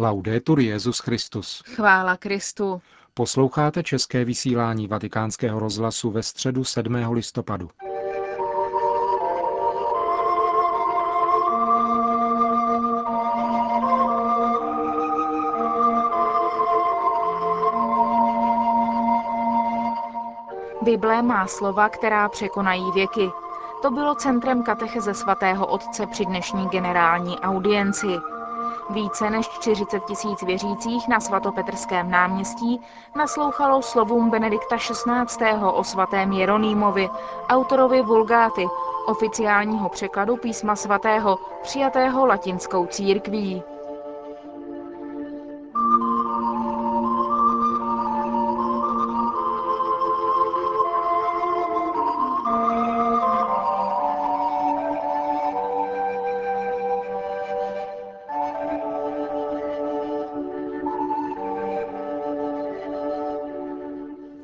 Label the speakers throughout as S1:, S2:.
S1: Laudetur Jezus Christus.
S2: Chvála Kristu.
S1: Posloucháte české vysílání Vatikánského rozhlasu ve středu 7. listopadu.
S2: Bible má slova, která překonají věky. To bylo centrem katecheze svatého otce při dnešní generální audienci. Více než 40 tisíc věřících na svatopetrském náměstí naslouchalo slovům Benedikta XVI. o svatém Jeronýmovi, autorovi Vulgáty, oficiálního překladu písma svatého, přijatého latinskou církví.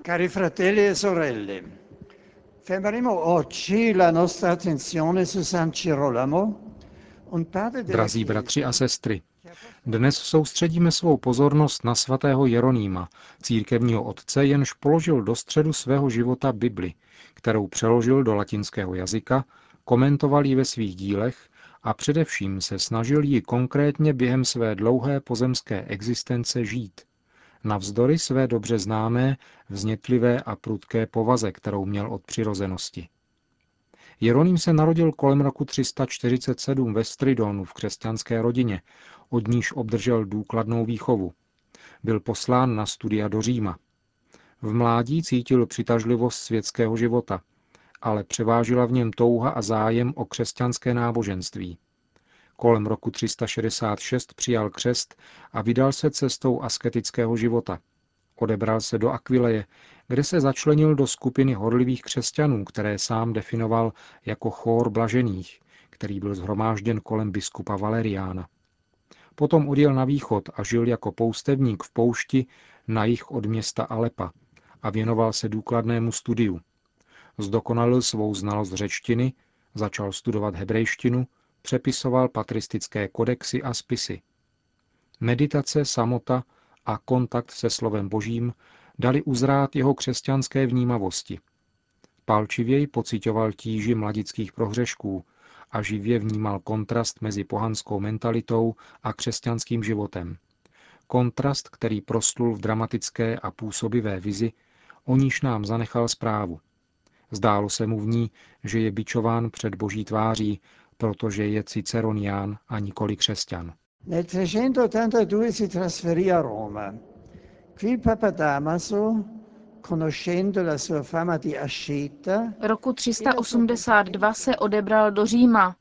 S3: Cari fratelli e sorelle, fermeremo oggi la nostra attenzione su San Girolamo, un padre
S1: Drazí bratři a sestry, dnes soustředíme svou pozornost na svatého Jeronýma, církevního otce, jenž položil do středu svého života Bibli, kterou přeložil do latinského jazyka, komentoval ji ve svých dílech a především se snažil ji konkrétně během své dlouhé pozemské existence žít – navzdory své dobře známé, vznětlivé a prudké povaze, kterou měl od přirozenosti. Jeroným se narodil kolem roku 347 ve Stridonu v křesťanské rodině, od níž obdržel důkladnou výchovu. Byl poslán na studia do Říma. V mládí cítil přitažlivost světského života, ale převážila v něm touha a zájem o křesťanské náboženství. Kolem roku 366 přijal křest a vydal se cestou asketického života. Odebral se do Aquileje, kde se začlenil do skupiny horlivých křesťanů, které sám definoval jako chór blažených, který byl zhromážděn kolem biskupa Valeriána. Potom odjel na východ a žil jako poustevník v poušti na jih od města Alepa a věnoval se důkladnému studiu. Zdokonalil svou znalost řečtiny, začal studovat hebrejštinu přepisoval patristické kodexy a spisy. Meditace, samota a kontakt se slovem božím dali uzrát jeho křesťanské vnímavosti. Palčivěji pocitoval tíži mladických prohřešků a živě vnímal kontrast mezi pohanskou mentalitou a křesťanským životem. Kontrast, který prostlul v dramatické a působivé vizi, o níž nám zanechal zprávu. Zdálo se mu v ní, že je bičován před boží tváří protože je ciceronián a nikoli křesťan.
S3: Nel 382 si trasferì a Roma. Qui Papa Damaso, conoscendo la sua fama di asceta,
S2: Roku 382 se odebral do Říma.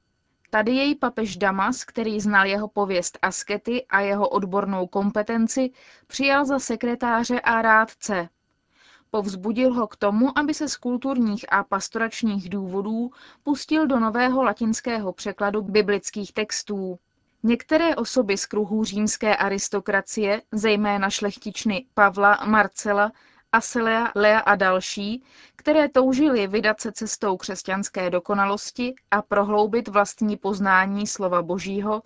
S2: Tady jej papež Damas, který znal jeho pověst askety a jeho odbornou kompetenci, přijal za sekretáře a rádce. Povzbudil ho k tomu, aby se z kulturních a pastoračních důvodů pustil do nového latinského překladu biblických textů. Některé osoby z kruhů římské aristokracie, zejména šlechtičny Pavla, Marcela, Aselea, Lea a další, které toužili vydat se cestou křesťanské dokonalosti a prohloubit vlastní poznání slova Božího,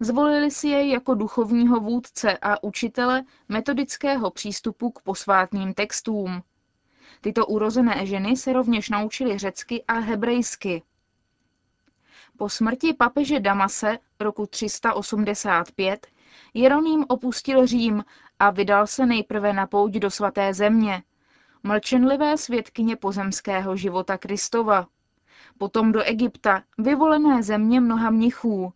S2: zvolili si jej jako duchovního vůdce a učitele metodického přístupu k posvátným textům. Tyto urozené ženy se rovněž naučily řecky a hebrejsky. Po smrti papeže Damase roku 385 Jeroným opustil Řím a vydal se nejprve na pouť do svaté země, mlčenlivé svědkyně pozemského života Kristova, potom do Egypta, vyvolené země mnoha mnichů.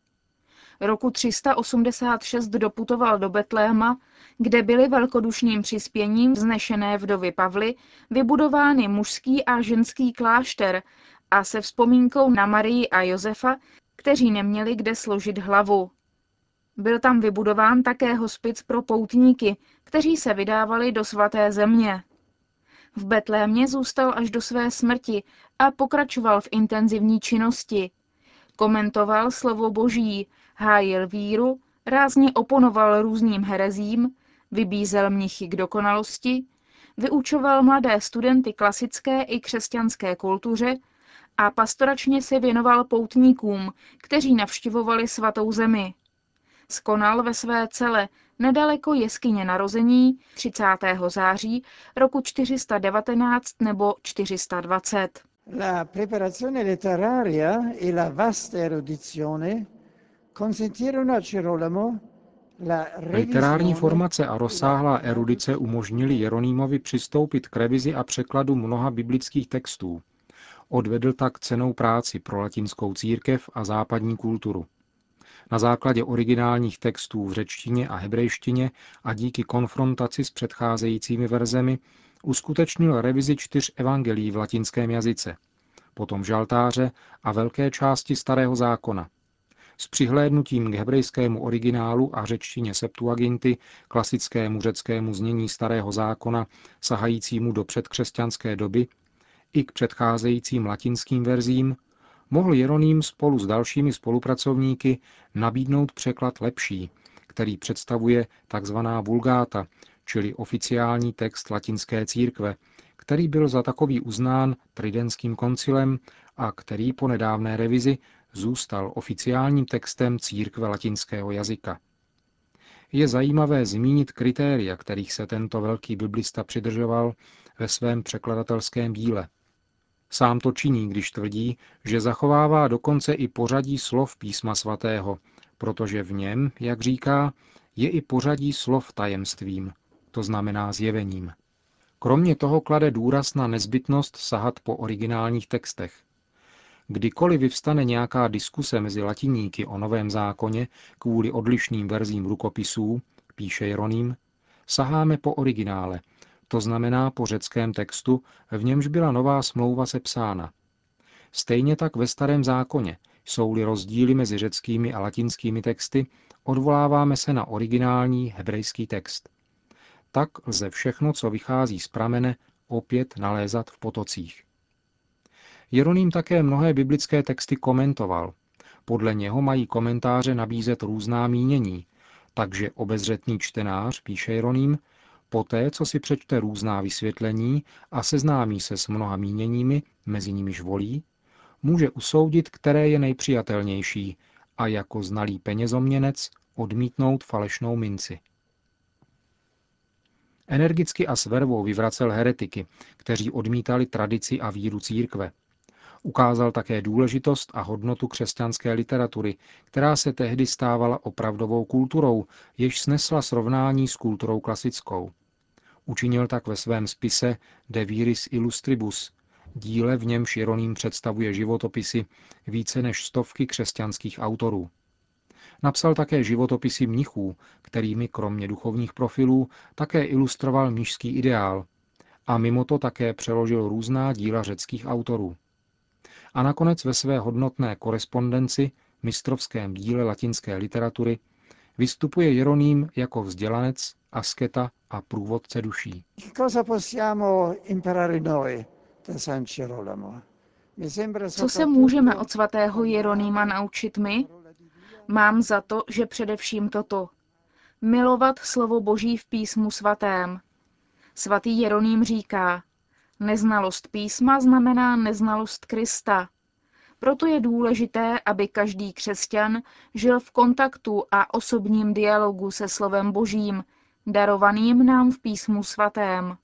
S2: Roku 386 doputoval do Betléma, kde byly velkodušným přispěním vznešené vdovy Pavly vybudovány mužský a ženský klášter a se vzpomínkou na Marii a Josefa, kteří neměli kde složit hlavu. Byl tam vybudován také hospic pro poutníky, kteří se vydávali do svaté země. V Betlémě zůstal až do své smrti a pokračoval v intenzivní činnosti. Komentoval slovo boží, hájil víru, rázně oponoval různým herezím, vybízel mnichy k dokonalosti, vyučoval mladé studenty klasické i křesťanské kultuře a pastoračně se věnoval poutníkům, kteří navštěvovali svatou zemi. Skonal ve své cele, nedaleko jeskyně narození 30. září roku 419 nebo 420.
S3: La preparazione letteraria e la vasta erudizione consentirono a Girolamo la
S1: Literární formace a rozsáhlá erudice umožnili Jeronýmovi přistoupit k revizi a překladu mnoha biblických textů. Odvedl tak cenou práci pro latinskou církev a západní kulturu. Na základě originálních textů v řečtině a hebrejštině a díky konfrontaci s předcházejícími verzemi uskutečnil revizi čtyř evangelií v latinském jazyce, potom žaltáře a velké části starého zákona. S přihlédnutím k hebrejskému originálu a řečtině Septuaginty, klasickému řeckému znění starého zákona, sahajícímu do předkřesťanské doby, i k předcházejícím latinským verzím, mohl Jeroným spolu s dalšími spolupracovníky nabídnout překlad lepší, který představuje tzv. vulgáta, čili oficiální text latinské církve, který byl za takový uznán Tridentským koncilem a který po nedávné revizi zůstal oficiálním textem církve latinského jazyka. Je zajímavé zmínit kritéria, kterých se tento velký biblista přidržoval ve svém překladatelském díle. Sám to činí, když tvrdí, že zachovává dokonce i pořadí slov písma svatého, protože v něm, jak říká, je i pořadí slov tajemstvím, to znamená zjevením. Kromě toho klade důraz na nezbytnost sahat po originálních textech. Kdykoliv vyvstane nějaká diskuse mezi latiníky o Novém zákoně kvůli odlišným verzím rukopisů, píše Jeroným, saháme po originále, to znamená po řeckém textu, v němž byla nová smlouva sepsána. Stejně tak ve starém zákoně, jsou-li rozdíly mezi řeckými a latinskými texty, odvoláváme se na originální hebrejský text. Tak lze všechno, co vychází z pramene, opět nalézat v potocích. Jeroným také mnohé biblické texty komentoval. Podle něho mají komentáře nabízet různá mínění, takže obezřetný čtenář, píše Jeroným, poté, co si přečte různá vysvětlení a seznámí se s mnoha míněními, mezi nimiž volí, může usoudit, které je nejpřijatelnější a jako znalý penězoměnec odmítnout falešnou minci. Energicky a s vervou vyvracel heretiky, kteří odmítali tradici a víru církve. Ukázal také důležitost a hodnotu křesťanské literatury, která se tehdy stávala opravdovou kulturou, jež snesla srovnání s kulturou klasickou. Učinil tak ve svém spise De Viris Illustribus, díle v němž Jeroným představuje životopisy více než stovky křesťanských autorů. Napsal také životopisy mnichů, kterými kromě duchovních profilů také ilustroval mnižský ideál a mimo to také přeložil různá díla řeckých autorů. A nakonec ve své hodnotné korespondenci, mistrovském díle latinské literatury, vystupuje Jeroným jako vzdělanec, asketa a průvodce duší.
S3: Cosa possiamo imparare noi da San Girolamo?
S2: Co se můžeme od svatého Jeronýma naučit my? Mám za to, že především toto. Milovat slovo Boží v písmu svatém. Svatý Jeroným říká, neznalost písma znamená neznalost Krista. Proto je důležité, aby každý křesťan žil v kontaktu a osobním dialogu se slovem Božím, darovaným nám v písmu svatém.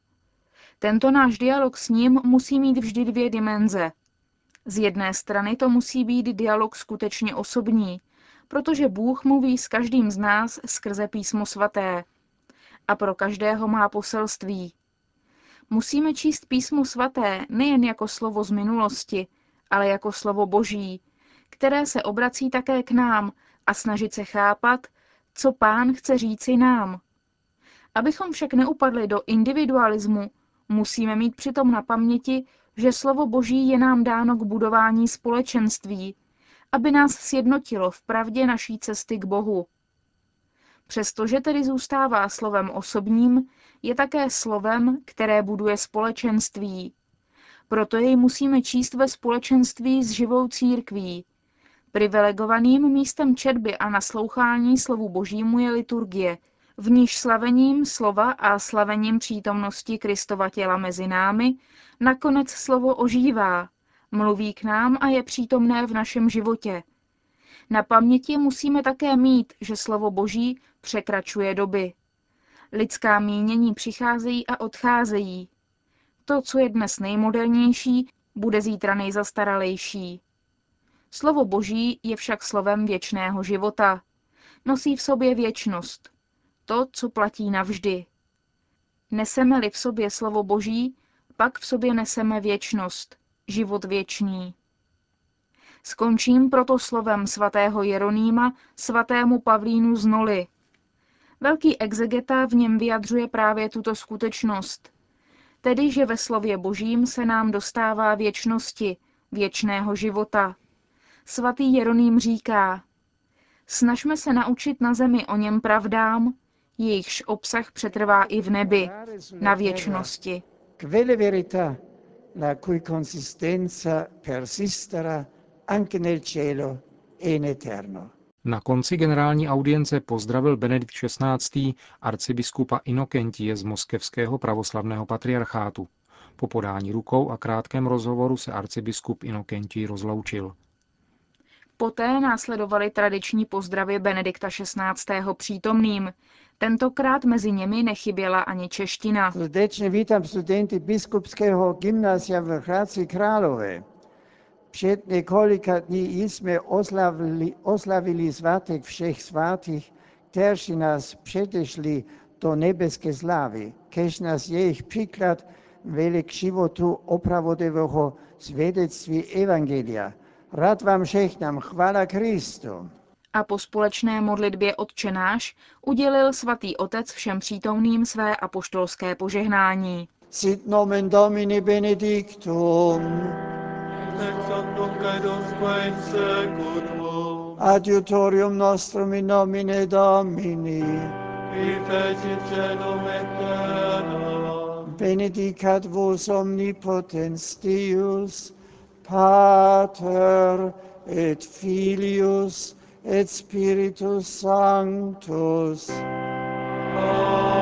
S2: Tento náš dialog s ním musí mít vždy dvě dimenze. Z jedné strany to musí být dialog skutečně osobní, protože Bůh mluví s každým z nás skrze písmo svaté. A pro každého má poselství. Musíme číst písmo svaté nejen jako slovo z minulosti, ale jako slovo boží, které se obrací také k nám a snažit se chápat, co pán chce říci nám. Abychom však neupadli do individualismu, musíme mít přitom na paměti, že slovo Boží je nám dáno k budování společenství, aby nás sjednotilo v pravdě naší cesty k Bohu. Přestože tedy zůstává slovem osobním, je také slovem, které buduje společenství. Proto jej musíme číst ve společenství s živou církví. Privilegovaným místem četby a naslouchání slovu božímu je liturgie, v níž slavením slova a slavením přítomnosti Kristova těla mezi námi nakonec slovo ožívá, mluví k nám a je přítomné v našem životě. Na paměti musíme také mít, že slovo Boží překračuje doby. Lidská mínění přicházejí a odcházejí. To, co je dnes nejmodernější, bude zítra nejzastaralejší. Slovo Boží je však slovem věčného života. Nosí v sobě věčnost. To, co platí navždy. Neseme-li v sobě slovo Boží, pak v sobě neseme věčnost, život věčný. Skončím proto slovem svatého Jeronýma svatému Pavlínu z Noly. Velký exegeta v něm vyjadřuje právě tuto skutečnost, tedy že ve slově božím se nám dostává věčnosti, věčného života. Svatý Jeroným říká, snažme se naučit na zemi o něm pravdám, jejichž obsah přetrvá i v nebi, na věčnosti.
S3: Quelle verità, la cui consistenza persisterà anche nel cielo e in eterno.
S1: Na konci generální audience pozdravil Benedikt XVI. arcibiskupa Inokentie z moskevského pravoslavného patriarchátu. Po podání rukou a krátkém rozhovoru se arcibiskup Inokentí rozloučil.
S2: Poté následovaly tradiční pozdravy Benedikta XVI. přítomným. Tentokrát mezi nimi nechyběla ani čeština.
S3: Srdečně vítám studenty biskupského gymnázia v Hradci Králové. Před několika dní jsme oslavili, oslavili svátek všech svátých, kteří nás předešli do nebeské slávy. Kež nás jejich příklad vede k životu opravdového svědectví Evangelia. Rád vám všechnám, chvála Kristu.
S2: A po společné modlitbě odčenáš udělil svatý otec všem přítomným své apoštolské požehnání.
S3: Sit nomen Domini benedictum. Adiutorium nostrum in nomine Domini.
S4: qui feci celum et terra,
S3: Benedicat vos omnipotens Deus, Pater et Filius et Spiritus Sanctus.
S4: Amen.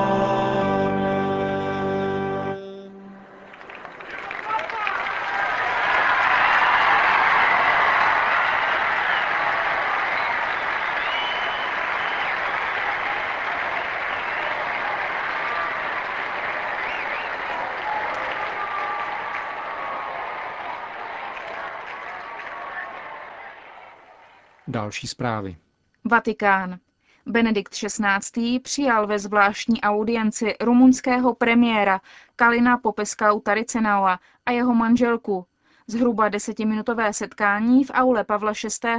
S1: Další zprávy.
S2: Vatikán. Benedikt XVI. přijal ve zvláštní audienci rumunského premiéra Kalina Popeskau Taricenaua a jeho manželku. Zhruba desetiminutové setkání v aule Pavla VI.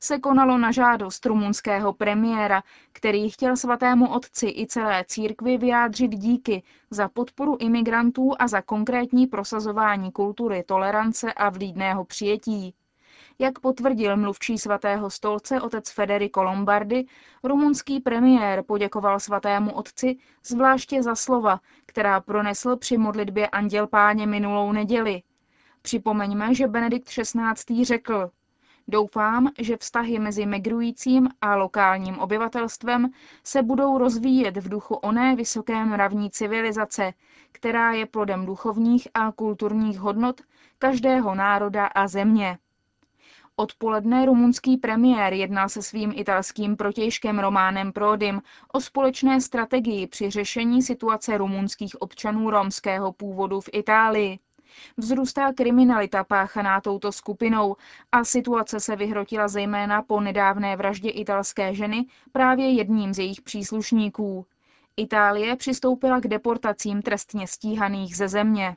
S2: se konalo na žádost rumunského premiéra, který chtěl svatému otci i celé církvi vyjádřit díky za podporu imigrantů a za konkrétní prosazování kultury tolerance a vlídného přijetí. Jak potvrdil mluvčí svatého stolce otec Federico Lombardi, rumunský premiér poděkoval svatému otci zvláště za slova, která pronesl při modlitbě Anděl Páně minulou neděli. Připomeňme, že Benedikt XVI. řekl, Doufám, že vztahy mezi migrujícím a lokálním obyvatelstvem se budou rozvíjet v duchu oné vysoké mravní civilizace, která je plodem duchovních a kulturních hodnot každého národa a země. Odpoledne rumunský premiér jednal se svým italským protějškem Románem Prodim o společné strategii při řešení situace rumunských občanů romského původu v Itálii. Vzrůstá kriminalita páchaná touto skupinou a situace se vyhrotila zejména po nedávné vraždě italské ženy právě jedním z jejich příslušníků. Itálie přistoupila k deportacím trestně stíhaných ze země.